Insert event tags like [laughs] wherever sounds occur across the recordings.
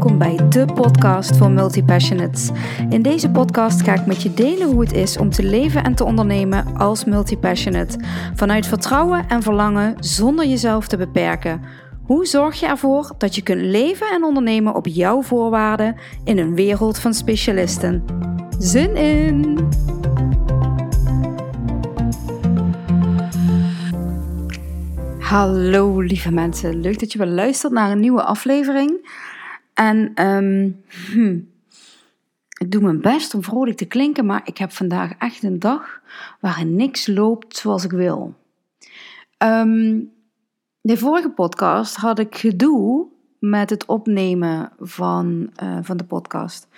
welkom bij de podcast voor multipassionates. In deze podcast ga ik met je delen hoe het is om te leven en te ondernemen als multipassionate. Vanuit vertrouwen en verlangen zonder jezelf te beperken. Hoe zorg je ervoor dat je kunt leven en ondernemen op jouw voorwaarden in een wereld van specialisten? Zin in! Hallo lieve mensen, leuk dat je weer luistert naar een nieuwe aflevering. En ehm, hm, ik doe mijn best om vrolijk te klinken, maar ik heb vandaag echt een dag waarin niks loopt zoals ik wil. Um, de vorige podcast had ik gedoe met het opnemen van, uh, van de podcast.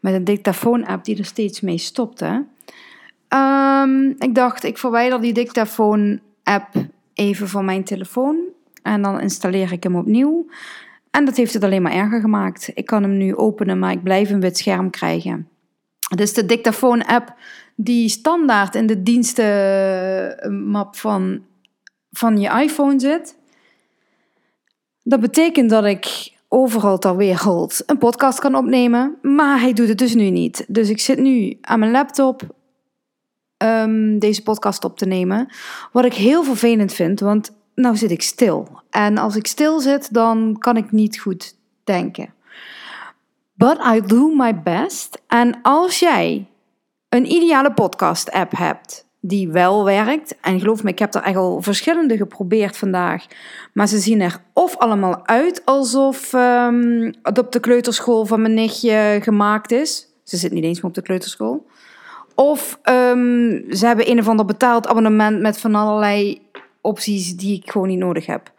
Met een dictafoon-app die er steeds mee stopte. Um, ik dacht, ik verwijder die dictafoon-app even van mijn telefoon. En dan installeer ik hem opnieuw. En dat heeft het alleen maar erger gemaakt. Ik kan hem nu openen, maar ik blijf een wit scherm krijgen. Dus de dictafoon-app die standaard in de dienstenmap van, van je iPhone zit. Dat betekent dat ik overal ter wereld een podcast kan opnemen, maar hij doet het dus nu niet. Dus ik zit nu aan mijn laptop um, deze podcast op te nemen. Wat ik heel vervelend vind, want nou zit ik stil. En als ik stil zit, dan kan ik niet goed denken. But I do my best. En als jij een ideale podcast-app hebt die wel werkt, en geloof me, ik heb er echt al verschillende geprobeerd vandaag, maar ze zien er of allemaal uit alsof um, het op de kleuterschool van mijn nichtje gemaakt is. Ze zit niet eens meer op de kleuterschool. Of um, ze hebben een of ander betaald abonnement met van allerlei opties die ik gewoon niet nodig heb.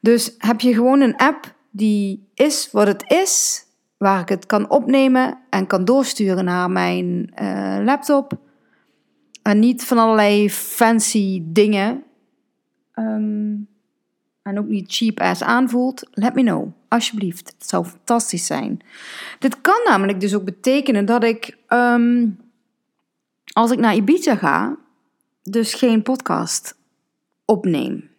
Dus heb je gewoon een app die is wat het is, waar ik het kan opnemen en kan doorsturen naar mijn uh, laptop. En niet van allerlei fancy dingen. Um, en ook niet cheap ass aanvoelt. Let me know, alsjeblieft. Het zou fantastisch zijn. Dit kan namelijk dus ook betekenen dat ik. Um, als ik naar Ibiza ga, dus geen podcast opneem.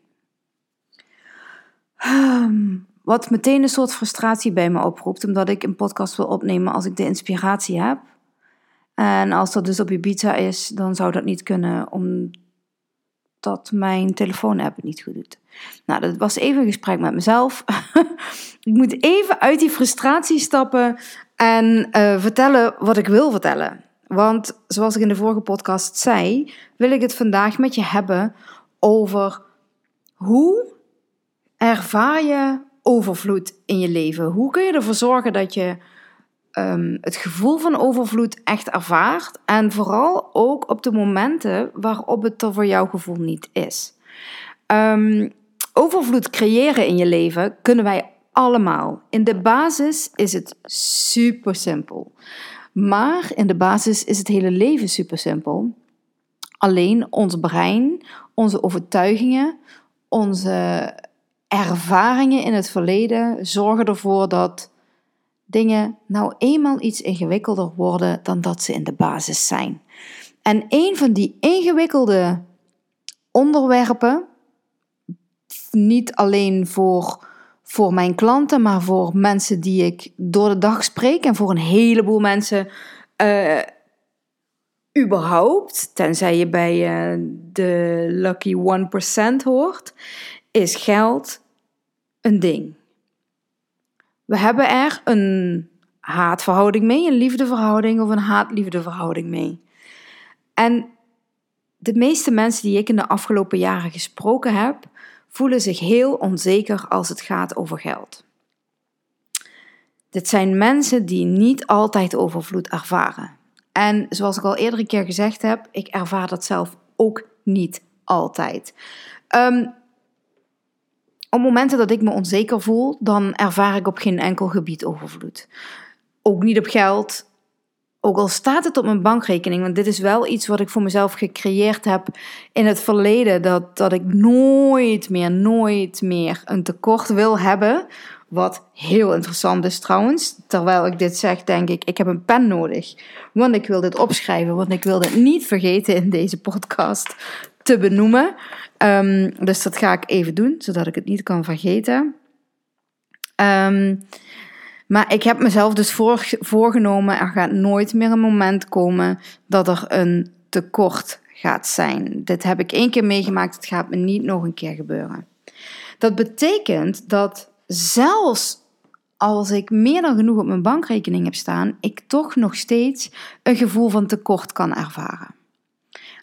Um, wat meteen een soort frustratie bij me oproept, omdat ik een podcast wil opnemen als ik de inspiratie heb. En als dat dus op Ibiza is, dan zou dat niet kunnen, omdat mijn telefoon-app niet goed doet. Nou, dat was even een gesprek met mezelf. [laughs] ik moet even uit die frustratie stappen en uh, vertellen wat ik wil vertellen. Want zoals ik in de vorige podcast zei, wil ik het vandaag met je hebben over hoe ervaar je overvloed in je leven? Hoe kun je ervoor zorgen dat je um, het gevoel van overvloed echt ervaart en vooral ook op de momenten waarop het er voor jouw gevoel niet is? Um, overvloed creëren in je leven kunnen wij allemaal. In de basis is het super simpel. Maar in de basis is het hele leven super simpel. Alleen ons brein, onze overtuigingen, onze ervaringen in het verleden zorgen ervoor dat dingen nou eenmaal iets ingewikkelder worden dan dat ze in de basis zijn. En een van die ingewikkelde onderwerpen, niet alleen voor voor mijn klanten, maar voor mensen die ik door de dag spreek en voor een heleboel mensen uh, überhaupt, tenzij je bij uh, de lucky 1% hoort, is geld een ding. We hebben er een haatverhouding mee, een liefdeverhouding of een haat-liefdeverhouding mee. En de meeste mensen die ik in de afgelopen jaren gesproken heb, voelen zich heel onzeker als het gaat over geld. Dit zijn mensen die niet altijd overvloed ervaren. En zoals ik al eerder een keer gezegd heb, ik ervaar dat zelf ook niet altijd. Um, op momenten dat ik me onzeker voel, dan ervaar ik op geen enkel gebied overvloed. Ook niet op geld, ook al staat het op mijn bankrekening, want dit is wel iets wat ik voor mezelf gecreëerd heb in het verleden, dat, dat ik nooit meer, nooit meer een tekort wil hebben. Wat heel interessant is trouwens. Terwijl ik dit zeg, denk ik, ik heb een pen nodig. Want ik wil dit opschrijven, want ik wil dit niet vergeten in deze podcast te benoemen. Um, dus dat ga ik even doen, zodat ik het niet kan vergeten. Um, Maar ik heb mezelf dus voor, voorgenomen, er gaat nooit meer een moment komen dat er een tekort gaat zijn. Dit heb ik één keer meegemaakt, het gaat me niet nog een keer gebeuren. Dat betekent dat zelfs als ik meer dan genoeg op mijn bankrekening heb staan, ik toch nog steeds een gevoel van tekort kan ervaren.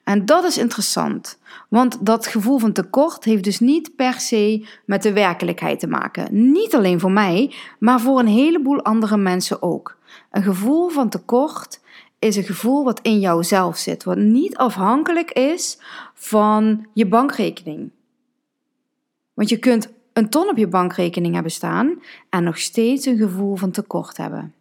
En dat is interessant, want dat gevoel van tekort heeft dus niet per se met de werkelijkheid te maken. Niet alleen voor mij, maar voor een heleboel andere mensen ook. Een gevoel van tekort is een gevoel wat in jouzelf zit, wat niet afhankelijk is van je bankrekening. Want je kunt een ton op je bankrekening hebben staan en nog steeds een gevoel van tekort hebben.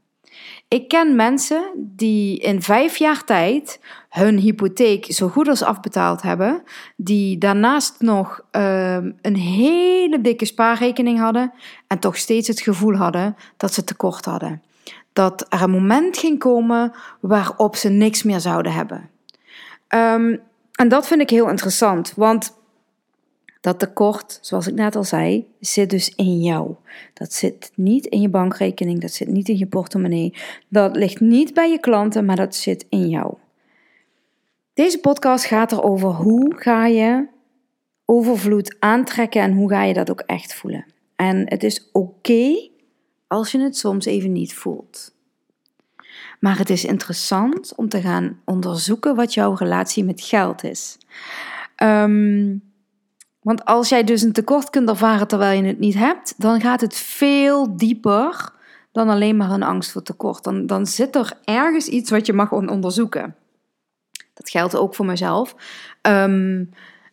Ik ken mensen die in vijf jaar tijd hun hypotheek zo goed als afbetaald hebben, die daarnaast nog uh, een hele dikke spaarrekening hadden en toch steeds het gevoel hadden dat ze tekort hadden. Dat er een moment ging komen waarop ze niks meer zouden hebben. Um, en dat vind ik heel interessant, want dat tekort, zoals ik net al zei, zit dus in jou. Dat zit niet in je bankrekening, dat zit niet in je portemonnee. Dat ligt niet bij je klanten, maar dat zit in jou. Deze podcast gaat erover hoe ga je overvloed aantrekken en hoe ga je dat ook echt voelen. En het is oké als je het soms even niet voelt. Maar het is interessant om te gaan onderzoeken wat jouw relatie met geld is. Um, want als jij dus een tekort kunt ervaren terwijl je het niet hebt, dan gaat het veel dieper dan alleen maar een angst voor tekort. Dan, dan zit er ergens iets wat je mag onderzoeken. Dat geldt ook voor mezelf. Ehm,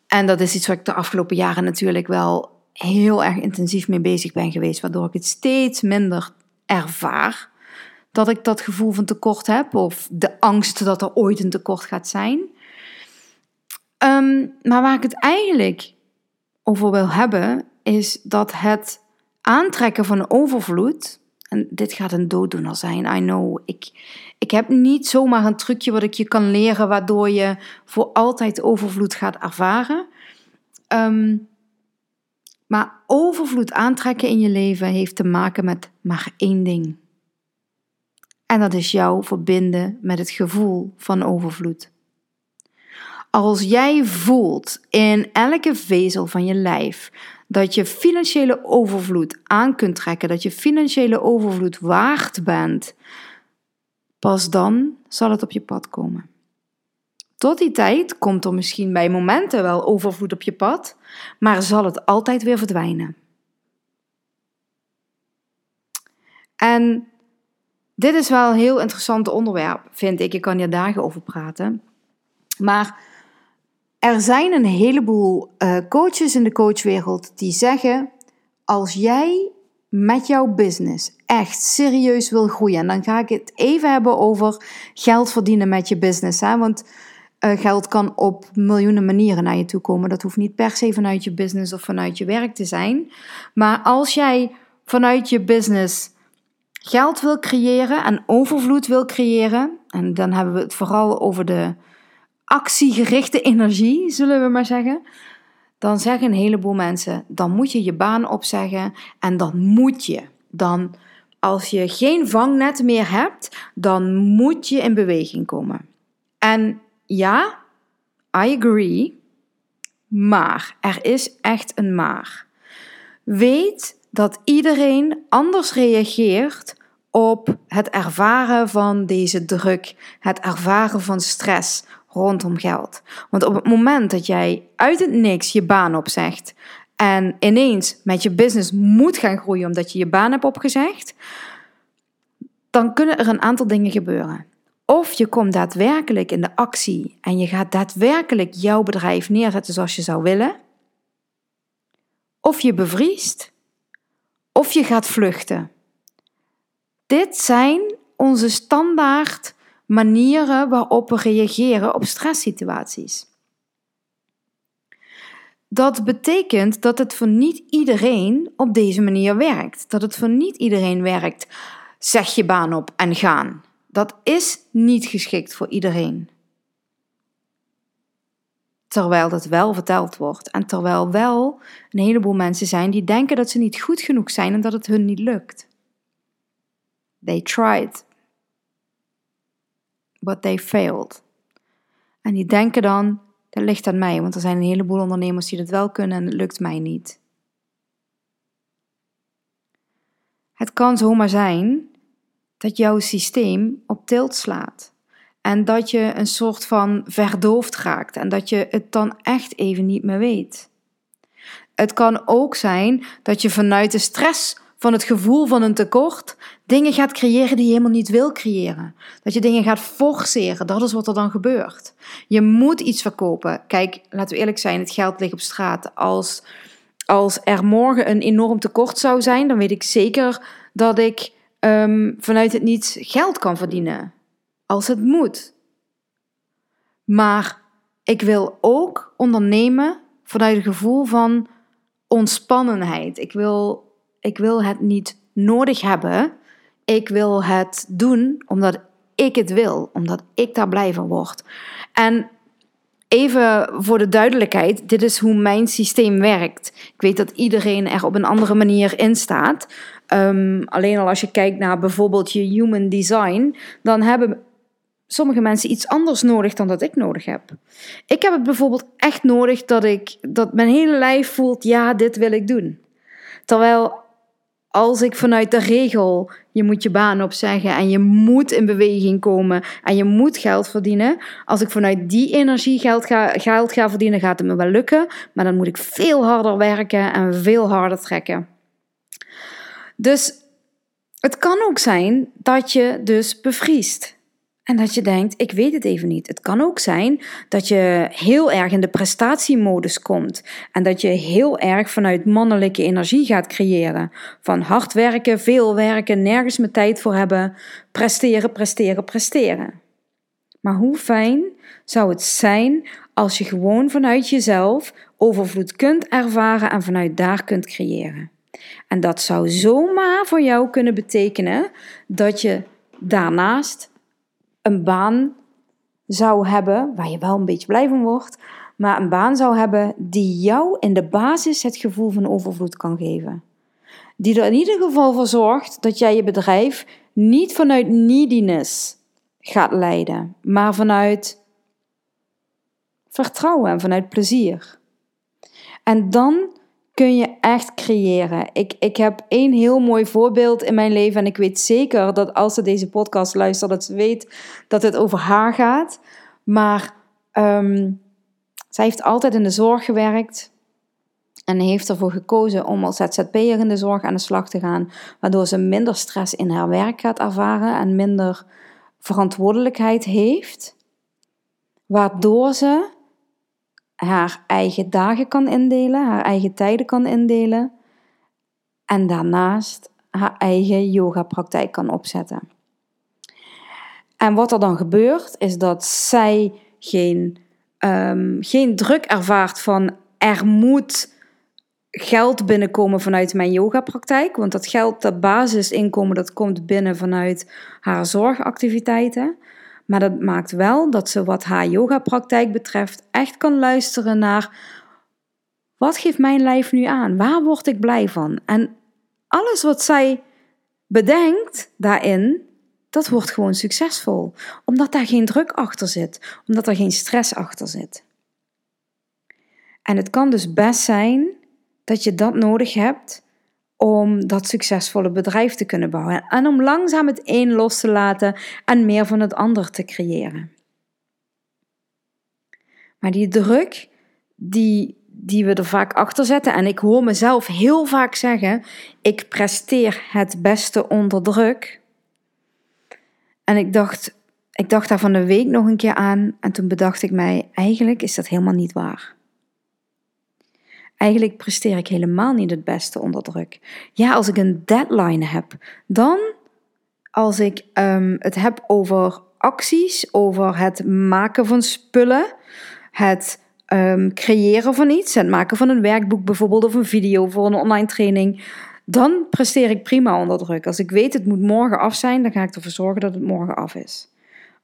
en dat is iets waar ik de afgelopen jaren natuurlijk wel heel erg intensief mee bezig ben geweest, waardoor ik het steeds minder ervaar dat ik dat gevoel van tekort heb of de angst dat er ooit een tekort gaat zijn. Um, maar waar ik het eigenlijk over wil hebben, is dat het aantrekken van overvloed, en dit gaat een dooddoener zijn, I know. Ik, ik heb niet zomaar een trucje wat ik je kan leren, waardoor je voor altijd overvloed gaat ervaren. Ehm, maar overvloed aantrekken in je leven heeft te maken met maar één ding. En dat is jou verbinden met het gevoel van overvloed. Als jij voelt in elke vezel van je lijf dat je financiële overvloed aan kunt trekken, dat je financiële overvloed waard bent, pas dan zal het op je pad komen. Tot die tijd komt er misschien bij momenten wel overvloed op je pad, maar zal het altijd weer verdwijnen. En dit is wel een heel interessant onderwerp, vind ik. Ik kan hier dagen over praten. Maar er zijn een heleboel uh, coaches in de coachwereld die zeggen: als jij met jouw business echt serieus wil groeien, en dan ga ik het even hebben over geld verdienen met je business, hè, want uh, geld kan op miljoenen manieren naar je toe komen. Dat hoeft niet per se vanuit je business of vanuit je werk te zijn. Maar als jij vanuit je business geld wil creëren en overvloed wil creëren, en dan hebben we het vooral over de actiegerichte energie, zullen we maar zeggen, dan zeggen een heleboel mensen: dan moet je je baan opzeggen en dan moet je. Dan, als je geen vangnet meer hebt, dan moet je in beweging komen. En ja, I agree, maar er is echt een maar. Weet dat iedereen anders reageert op het ervaren van deze druk, het ervaren van stress, rondom geld. Want op het moment dat jij uit het niks je baan opzegt en ineens met je business moet gaan groeien omdat je je baan hebt opgezegd, dan kunnen er een aantal dingen gebeuren. Of je komt daadwerkelijk in de actie en je gaat daadwerkelijk jouw bedrijf neerzetten zoals je zou willen. Of je bevriest. Of je gaat vluchten. Dit zijn onze standaard manieren waarop we reageren op stresssituaties. Dat betekent dat het voor niet iedereen op deze manier werkt. Dat het voor niet iedereen werkt. Zeg je baan op en gaan. Dat is niet geschikt voor iedereen. Terwijl dat wel verteld wordt en terwijl wel een heleboel mensen zijn die denken dat ze niet goed genoeg zijn en dat het hun niet lukt. They tried. But they failed. En die denken dan, dat ligt aan mij, want er zijn een heleboel ondernemers die dat wel kunnen en het lukt mij niet. Het kan zomaar zijn dat jouw systeem op tilt slaat. En dat je een soort van verdoofd raakt en dat je het dan echt even niet meer weet. Het kan ook zijn dat je vanuit de stress van het gevoel van een tekort dingen gaat creëren die je helemaal niet wil creëren. Dat je dingen gaat forceren, dat is wat er dan gebeurt. Je moet iets verkopen. Kijk, laten we eerlijk zijn, het geld ligt op straat. Als, als er morgen een enorm tekort zou zijn, dan weet ik zeker dat ik um, vanuit het niets geld kan verdienen. Als het moet. Maar ik wil ook ondernemen vanuit het gevoel van ontspannenheid. Ik wil, ik wil het niet nodig hebben. Ik wil het doen omdat ik het wil, omdat ik daar blij van word. En even voor de duidelijkheid, dit is hoe mijn systeem werkt. Ik weet dat iedereen er op een andere manier in staat. Um, alleen al als je kijkt naar bijvoorbeeld je human design, dan hebben sommige mensen iets anders nodig dan dat ik nodig heb. Ik heb het bijvoorbeeld echt nodig dat ik dat mijn hele lijf voelt, ja, dit wil ik doen. Terwijl als ik vanuit de regel, je moet je baan opzeggen en je moet in beweging komen en je moet geld verdienen. Als ik vanuit die energie geld ga, geld ga verdienen, gaat het me wel lukken. Maar dan moet ik veel harder werken en veel harder trekken. Dus het kan ook zijn dat je dus bevriest. En dat je denkt, ik weet het even niet. Het kan ook zijn dat je heel erg in de prestatiemodus komt. En dat je heel erg vanuit mannelijke energie gaat creëren. Van hard werken, veel werken, nergens meer tijd voor hebben. Presteren, presteren, presteren. Maar hoe fijn zou het zijn als je gewoon vanuit jezelf overvloed kunt ervaren en vanuit daar kunt creëren. En dat zou zomaar voor jou kunnen betekenen dat je daarnaast een baan zou hebben, waar je wel een beetje blij van wordt, maar een baan zou hebben die jou in de basis het gevoel van overvloed kan geven. Die er in ieder geval voor zorgt dat jij je bedrijf niet vanuit neediness gaat leiden, maar vanuit vertrouwen en vanuit plezier. En dan kun je echt creëren. Ik, ik heb één heel mooi voorbeeld in mijn leven. En ik weet zeker dat als ze deze podcast luistert, dat ze weet dat het over haar gaat. Maar um, zij heeft altijd in de zorg gewerkt. En heeft ervoor gekozen om als ZZP'er in de zorg aan de slag te gaan. Waardoor ze minder stress in haar werk gaat ervaren en minder verantwoordelijkheid heeft. Waardoor ze haar eigen dagen kan indelen, haar eigen tijden kan indelen en daarnaast haar eigen yoga-praktijk kan opzetten. En wat er dan gebeurt, is dat zij geen, um, geen druk ervaart van er moet geld binnenkomen vanuit mijn yoga-praktijk. Want dat geld, dat basisinkomen, dat komt binnen vanuit haar zorgactiviteiten. Maar dat maakt wel dat ze wat haar yoga-praktijk betreft echt kan luisteren naar wat geeft mijn lijf nu aan? Waar word ik blij van? En alles wat zij bedenkt daarin, dat wordt gewoon succesvol. Omdat daar geen druk achter zit, omdat er geen stress achter zit. En het kan dus best zijn dat je dat nodig hebt om dat succesvolle bedrijf te kunnen bouwen. En om langzaam het een los te laten en meer van het ander te creëren. Maar die druk, die, die we er vaak achter zetten, en ik hoor mezelf heel vaak zeggen: ik presteer het beste onder druk. En ik dacht, ik dacht daar van de week nog een keer aan, en toen bedacht ik mij: eigenlijk is dat helemaal niet waar. Eigenlijk presteer ik helemaal niet het beste onder druk. Ja, als ik een deadline heb, dan als ik um, het heb over acties, over het maken van spullen, het um, creëren van iets, het maken van een werkboek bijvoorbeeld of een video voor een online training, dan presteer ik prima onder druk. Als ik weet het moet morgen af zijn, dan ga ik ervoor zorgen dat het morgen af is.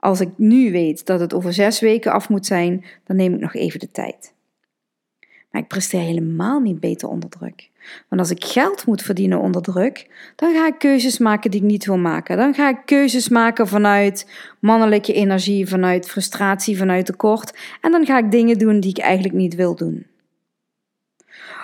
Als ik nu weet dat het over zes weken af moet zijn, dan neem ik nog even de tijd. Maar ik presteer helemaal niet beter onder druk. Want als ik geld moet verdienen onder druk, dan ga ik keuzes maken die ik niet wil maken. Dan ga ik keuzes maken vanuit mannelijke energie, vanuit frustratie, vanuit tekort. En dan ga ik dingen doen die ik eigenlijk niet wil doen.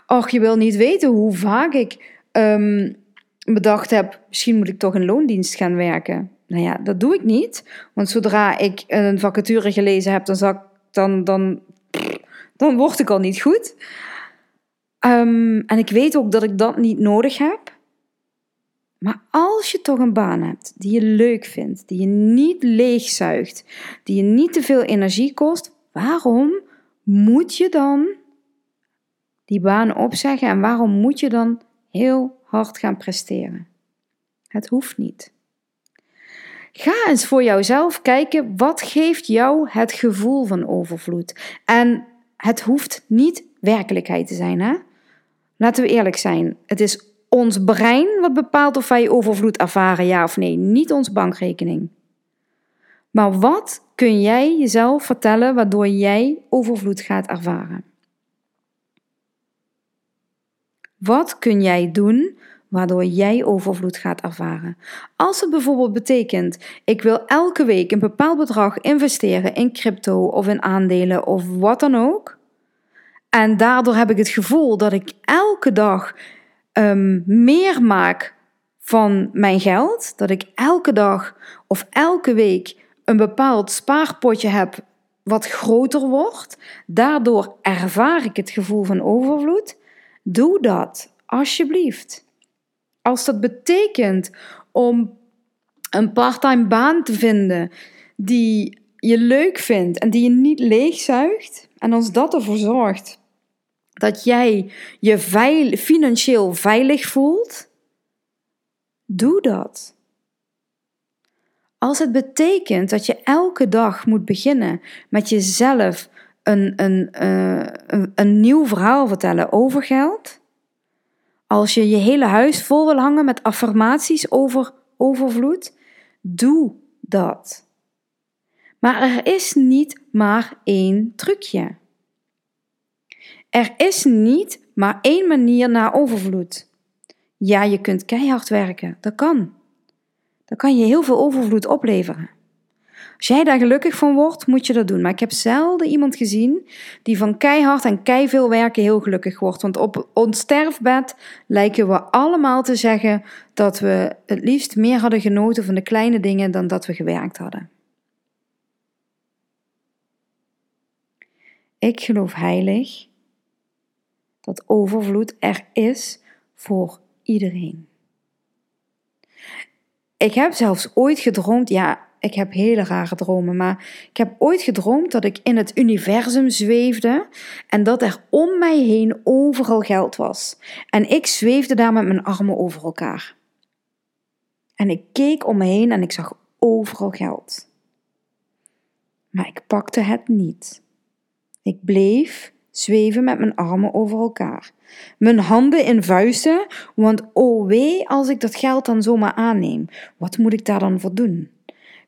Och, je wil niet weten hoe vaak ik um, bedacht heb, misschien moet ik toch in loondienst gaan werken. Nou ja, dat doe ik niet. Want zodra ik een vacature gelezen heb, dan, zag, dan, dan, dan word ik al niet goed. Um, en ik weet ook dat ik dat niet nodig heb. Maar als je toch een baan hebt die je leuk vindt, die je niet leegzuigt, die je niet te veel energie kost, waarom moet je dan die baan opzeggen en waarom moet je dan heel hard gaan presteren? Het hoeft niet. Ga eens voor jouzelf kijken wat geeft jou het gevoel van overvloed. En het hoeft niet werkelijkheid te zijn, hè? Laten we eerlijk zijn. Het is ons brein wat bepaalt of wij overvloed ervaren, ja of nee, niet onze bankrekening. Maar wat kun jij jezelf vertellen waardoor jij overvloed gaat ervaren? Wat kun jij doen waardoor jij overvloed gaat ervaren? Als het bijvoorbeeld betekent, ik wil elke week een bepaald bedrag investeren in crypto of in aandelen of wat dan ook, en daardoor heb ik het gevoel dat ik elke dag um, meer maak van mijn geld. Dat ik elke dag of elke week een bepaald spaarpotje heb wat groter wordt. Daardoor ervaar ik het gevoel van overvloed. Doe dat, alsjeblieft. Als dat betekent om een parttime baan te vinden die je leuk vindt en die je niet leegzuigt, en als dat ervoor zorgt dat jij je financieel veilig voelt, doe dat. Als het betekent dat je elke dag moet beginnen met jezelf een, een, uh, een, een nieuw verhaal vertellen over geld, als je je hele huis vol wil hangen met affirmaties over overvloed, doe dat. Maar er is niet maar één trucje. Er is niet maar één manier naar overvloed. Ja, je kunt keihard werken, dat kan. Dan kan je heel veel overvloed opleveren. Als jij daar gelukkig van wordt, moet je dat doen. Maar ik heb zelden iemand gezien die van keihard en kei veel werken heel gelukkig wordt. Want op ons sterfbed lijken we allemaal te zeggen dat we het liefst meer hadden genoten van de kleine dingen dan dat we gewerkt hadden. Ik geloof heilig dat overvloed er is voor iedereen. Ik heb zelfs ooit gedroomd, ja, ik heb hele rare dromen, maar ik heb ooit gedroomd dat ik in het universum zweefde en dat er om mij heen overal geld was. En ik zweefde daar met mijn armen over elkaar. En ik keek om me heen en ik zag overal geld. Maar ik pakte het niet. Ik bleef zweven met mijn armen over elkaar. Mijn handen in vuisten, want oh wee als ik dat geld dan zomaar aanneem. Wat moet ik daar dan voor doen?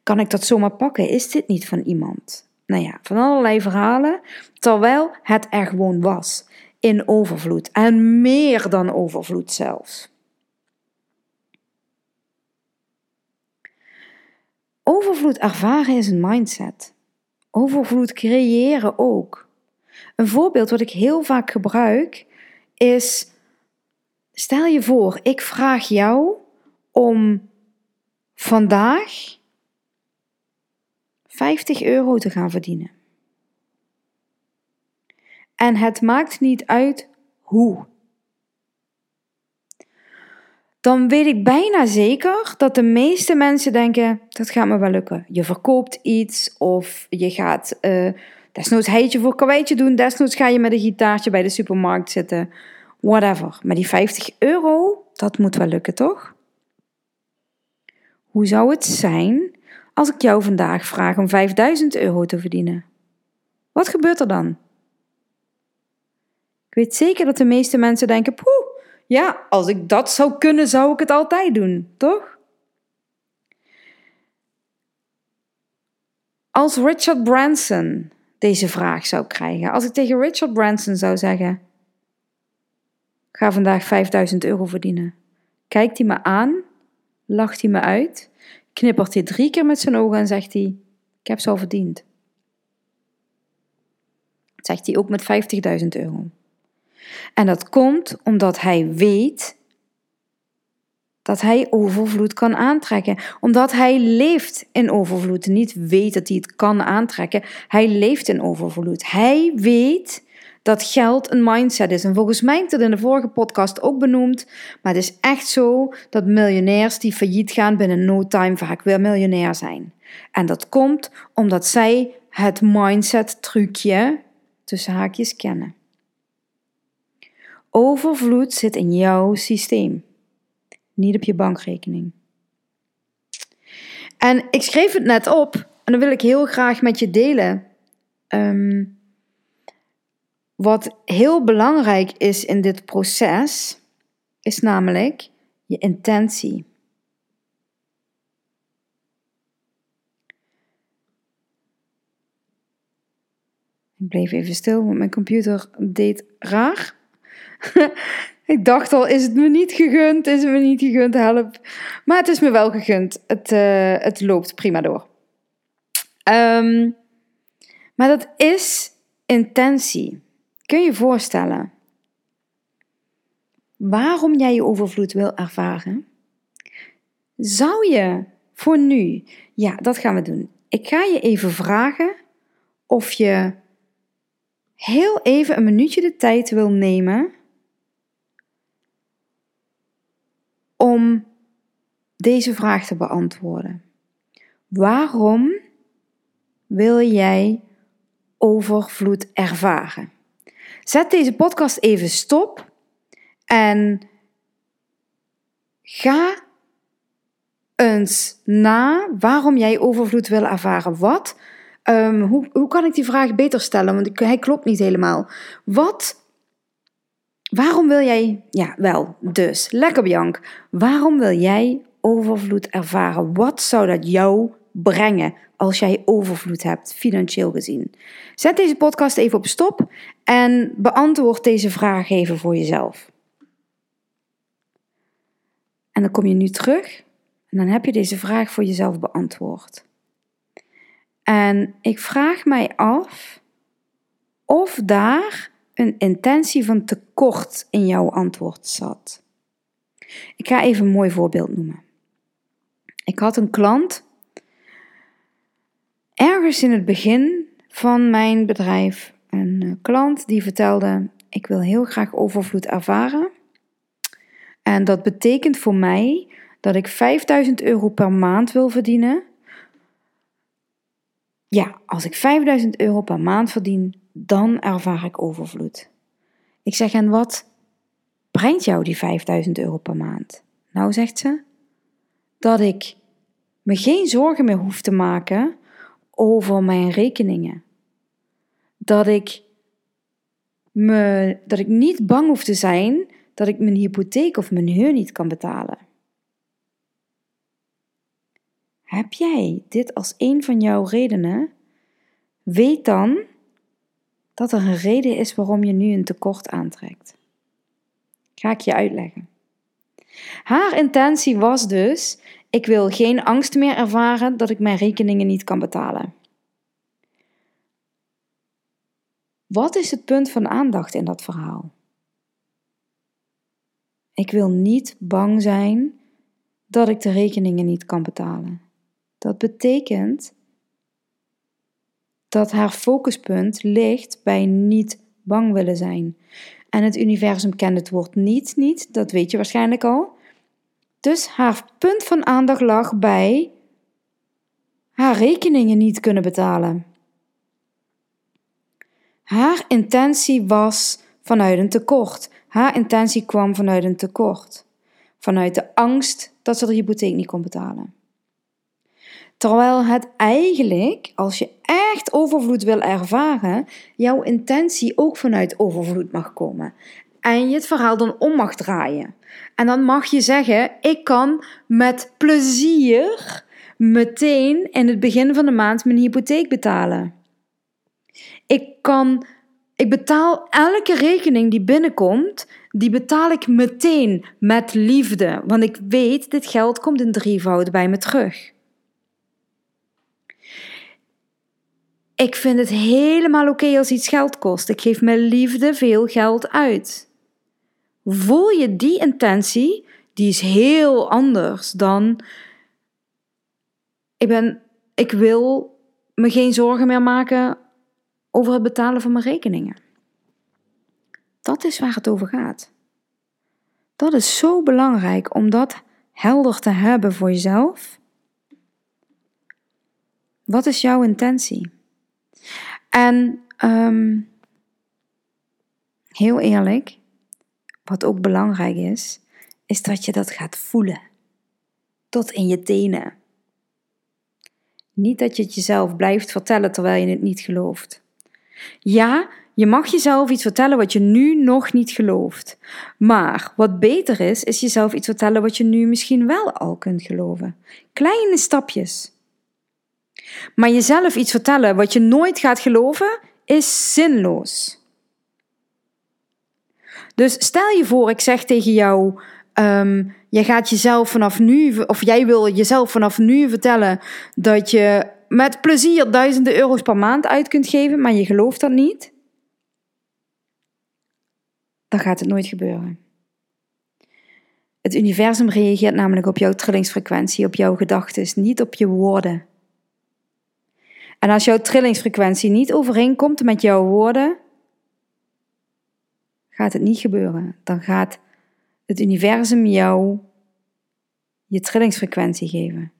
Kan ik dat zomaar pakken? Is dit niet van iemand? Nou ja, van allerlei verhalen, terwijl het er gewoon was. In overvloed en meer dan overvloed zelfs. Overvloed ervaren is een mindset. Overvloed creëren ook. Een voorbeeld wat ik heel vaak gebruik is: stel je voor, ik vraag jou om vandaag 50 euro te gaan verdienen. En het maakt niet uit hoe. Dan weet ik bijna zeker dat de meeste mensen denken: dat gaat me wel lukken. Je verkoopt iets of je gaat. Uh, Desnoods heetje voor karweitje doen. Desnoods ga je met een gitaartje bij de supermarkt zitten. Whatever. Maar die 50 euro, dat moet wel lukken, toch? Hoe zou het zijn als ik jou vandaag vraag om 5000 euro te verdienen? Wat gebeurt er dan? Ik weet zeker dat de meeste mensen denken: poeh, ja, als ik dat zou kunnen, zou ik het altijd doen, toch? Als Richard Branson deze vraag zou krijgen. Als ik tegen Richard Branson zou zeggen: ga vandaag 5000 euro verdienen. Kijkt hij me aan, lacht hij me uit, knippert hij drie keer met zijn ogen en zegt hij: Ik heb ze al verdiend. Zegt hij ook met 50.000 euro. En dat komt omdat hij weet dat hij overvloed kan aantrekken. Omdat hij leeft in overvloed. Niet weet dat hij het kan aantrekken. Hij leeft in overvloed. Hij weet dat geld een mindset is. En volgens mij heb ik dat in de vorige podcast ook benoemd. Maar het is echt zo dat miljonairs die failliet gaan binnen no time vaak weer miljonair zijn. En dat komt omdat zij het mindset trucje tussen haakjes kennen. Overvloed zit in jouw systeem, niet op je bankrekening. En ik schreef het net op en dan wil ik heel graag met je delen. Ehm, wat heel belangrijk is in dit proces, is namelijk je intentie. Ik bleef even stil, want mijn computer deed raar. [laughs] ik dacht al, is het me niet gegund? Is het me niet gegund? Help. Maar het is me wel gegund. Het, uh, het loopt prima door. Um, maar dat is intentie. Kun je voorstellen waarom jij je overvloed wil ervaren? Zou je voor nu, ja, dat gaan we doen. Ik ga je even vragen of je heel even een minuutje de tijd wil nemen om deze vraag te beantwoorden. Waarom wil jij overvloed ervaren? Zet deze podcast even stop en ga eens na waarom jij overvloed wil ervaren. Wat? Um, hoe, hoe kan ik die vraag beter stellen? Want hij klopt niet helemaal. Wat? Waarom wil jij, ja wel, dus, lekker Bianc. Waarom wil jij overvloed ervaren? Wat zou dat jou brengen als jij overvloed hebt, financieel gezien? Zet deze podcast even op stop en beantwoord deze vraag even voor jezelf. En dan kom je nu terug en dan heb je deze vraag voor jezelf beantwoord. En ik vraag mij af of daar een intentie van tekort in jouw antwoord zat. Ik ga even een mooi voorbeeld noemen. Ik had een klant ergens in het begin van mijn bedrijf, een eh, klant die vertelde: Ik wil heel graag overvloed ervaren. En dat betekent voor mij dat ik 5000 euro per maand wil verdienen. Ja, als ik 5000 euro per maand verdien, dan ervaar ik overvloed. Ik zeg: En wat brengt jou die 5000 euro per maand? Nou, zegt ze, dat ik me geen zorgen meer hoef te maken over mijn rekeningen. Dat ik, me, dat ik niet bang hoef te zijn dat ik mijn hypotheek of mijn huur niet kan betalen. Heb jij dit als een van jouw redenen? Weet dan dat er een reden is waarom je nu een tekort aantrekt. Ga ik je uitleggen. Haar intentie was dus: ik wil geen angst meer ervaren dat ik mijn rekeningen niet kan betalen. Wat is het punt van aandacht in dat verhaal? Ik wil niet bang zijn dat ik de rekeningen niet kan betalen. Dat betekent dat haar focuspunt ligt bij niet bang willen zijn. En het universum kent het woord niet niet, dat weet je waarschijnlijk al. Dus haar punt van aandacht lag bij haar rekeningen niet kunnen betalen. Haar intentie was vanuit een tekort. Haar intentie kwam vanuit een tekort. Vanuit de angst dat ze de hypotheek niet kon betalen. Terwijl het eigenlijk, als je echt overvloed wil ervaren, jouw intentie ook vanuit overvloed mag komen. En je het verhaal dan om mag draaien. En dan mag je zeggen: Ik kan met plezier meteen in het begin van de maand mijn hypotheek betalen. Ik kan ik betaal elke rekening die binnenkomt, die betaal ik meteen met liefde. Want ik weet, dit geld komt in drievoud bij me terug. Ik vind het helemaal oké als iets geld kost. Ik geef met liefde veel geld uit. Voel je die intentie? Die is heel anders dan. Ik, ben, ik wil me geen zorgen meer maken over het betalen van mijn rekeningen. Dat is waar het over gaat. Dat is zo belangrijk om dat helder te hebben voor jezelf. Wat is jouw intentie? En um, heel eerlijk, wat ook belangrijk is, is dat je dat gaat voelen. Tot in je tenen. Niet dat je het jezelf blijft vertellen terwijl je het niet gelooft. Ja, je mag jezelf iets vertellen wat je nu nog niet gelooft. Maar wat beter is, is jezelf iets vertellen wat je nu misschien wel al kunt geloven. Kleine stapjes. Maar jezelf iets vertellen wat je nooit gaat geloven, is zinloos. Dus stel je voor, ik zeg tegen jou: um, je gaat jezelf vanaf nu, of jij wil jezelf vanaf nu vertellen dat je met plezier duizenden euro's per maand uit kunt geven, maar je gelooft dat niet, dan gaat het nooit gebeuren. Het universum reageert namelijk op jouw trillingsfrequentie, op jouw gedachten, niet op je woorden. En als jouw trillingsfrequentie niet overeenkomt met jouw woorden, gaat het niet gebeuren. Dan gaat het universum jou je trillingsfrequentie geven.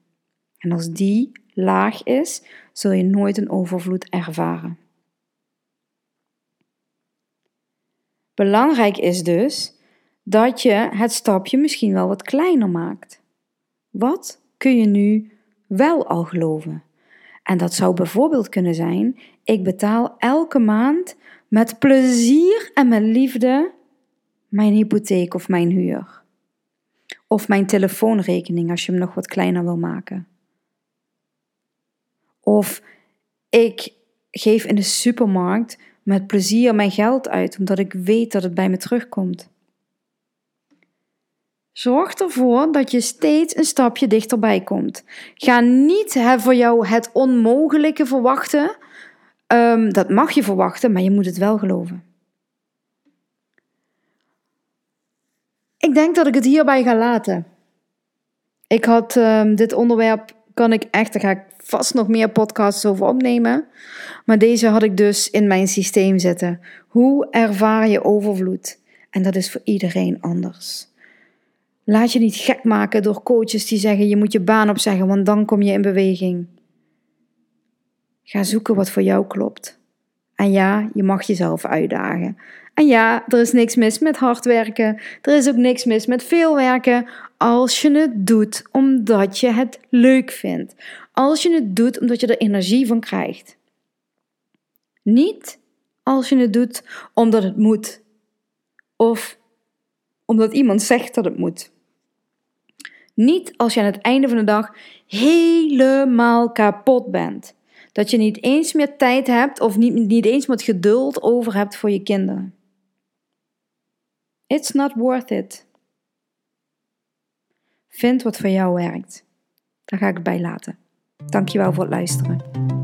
En als die laag is, zul je nooit een overvloed ervaren. Belangrijk is dus dat je het stapje misschien wel wat kleiner maakt. Wat kun je nu wel al geloven? En dat zou bijvoorbeeld kunnen zijn: ik betaal elke maand met plezier en met liefde mijn hypotheek of mijn huur. Of mijn telefoonrekening als je hem nog wat kleiner wil maken. Of ik geef in de supermarkt met plezier mijn geld uit, omdat ik weet dat het bij me terugkomt. Zorg ervoor dat je steeds een stapje dichterbij komt. Ga niet voor jou het onmogelijke verwachten. Um, dat mag je verwachten, maar je moet het wel geloven. Ik denk dat ik het hierbij ga laten. Ik had um, dit onderwerp, kan ik echt, daar ga ik vast nog meer podcasts over opnemen. Maar deze had ik dus in mijn systeem zitten. Hoe ervaar je overvloed? En dat is voor iedereen anders. Laat je niet gek maken door coaches die zeggen je moet je baan opzeggen, want dan kom je in beweging. Ga zoeken wat voor jou klopt. En ja, je mag jezelf uitdagen. En ja, er is niks mis met hard werken. Er is ook niks mis met veel werken als je het doet omdat je het leuk vindt. Als je het doet omdat je er energie van krijgt. Niet als je het doet omdat het moet. Of omdat iemand zegt dat het moet. Niet als je aan het einde van de dag helemaal kapot bent. Dat je niet eens meer tijd hebt of niet, niet eens meer geduld over hebt voor je kinderen. It's not worth it. Vind wat voor jou werkt. Daar ga ik het bij laten. Dankjewel voor het luisteren.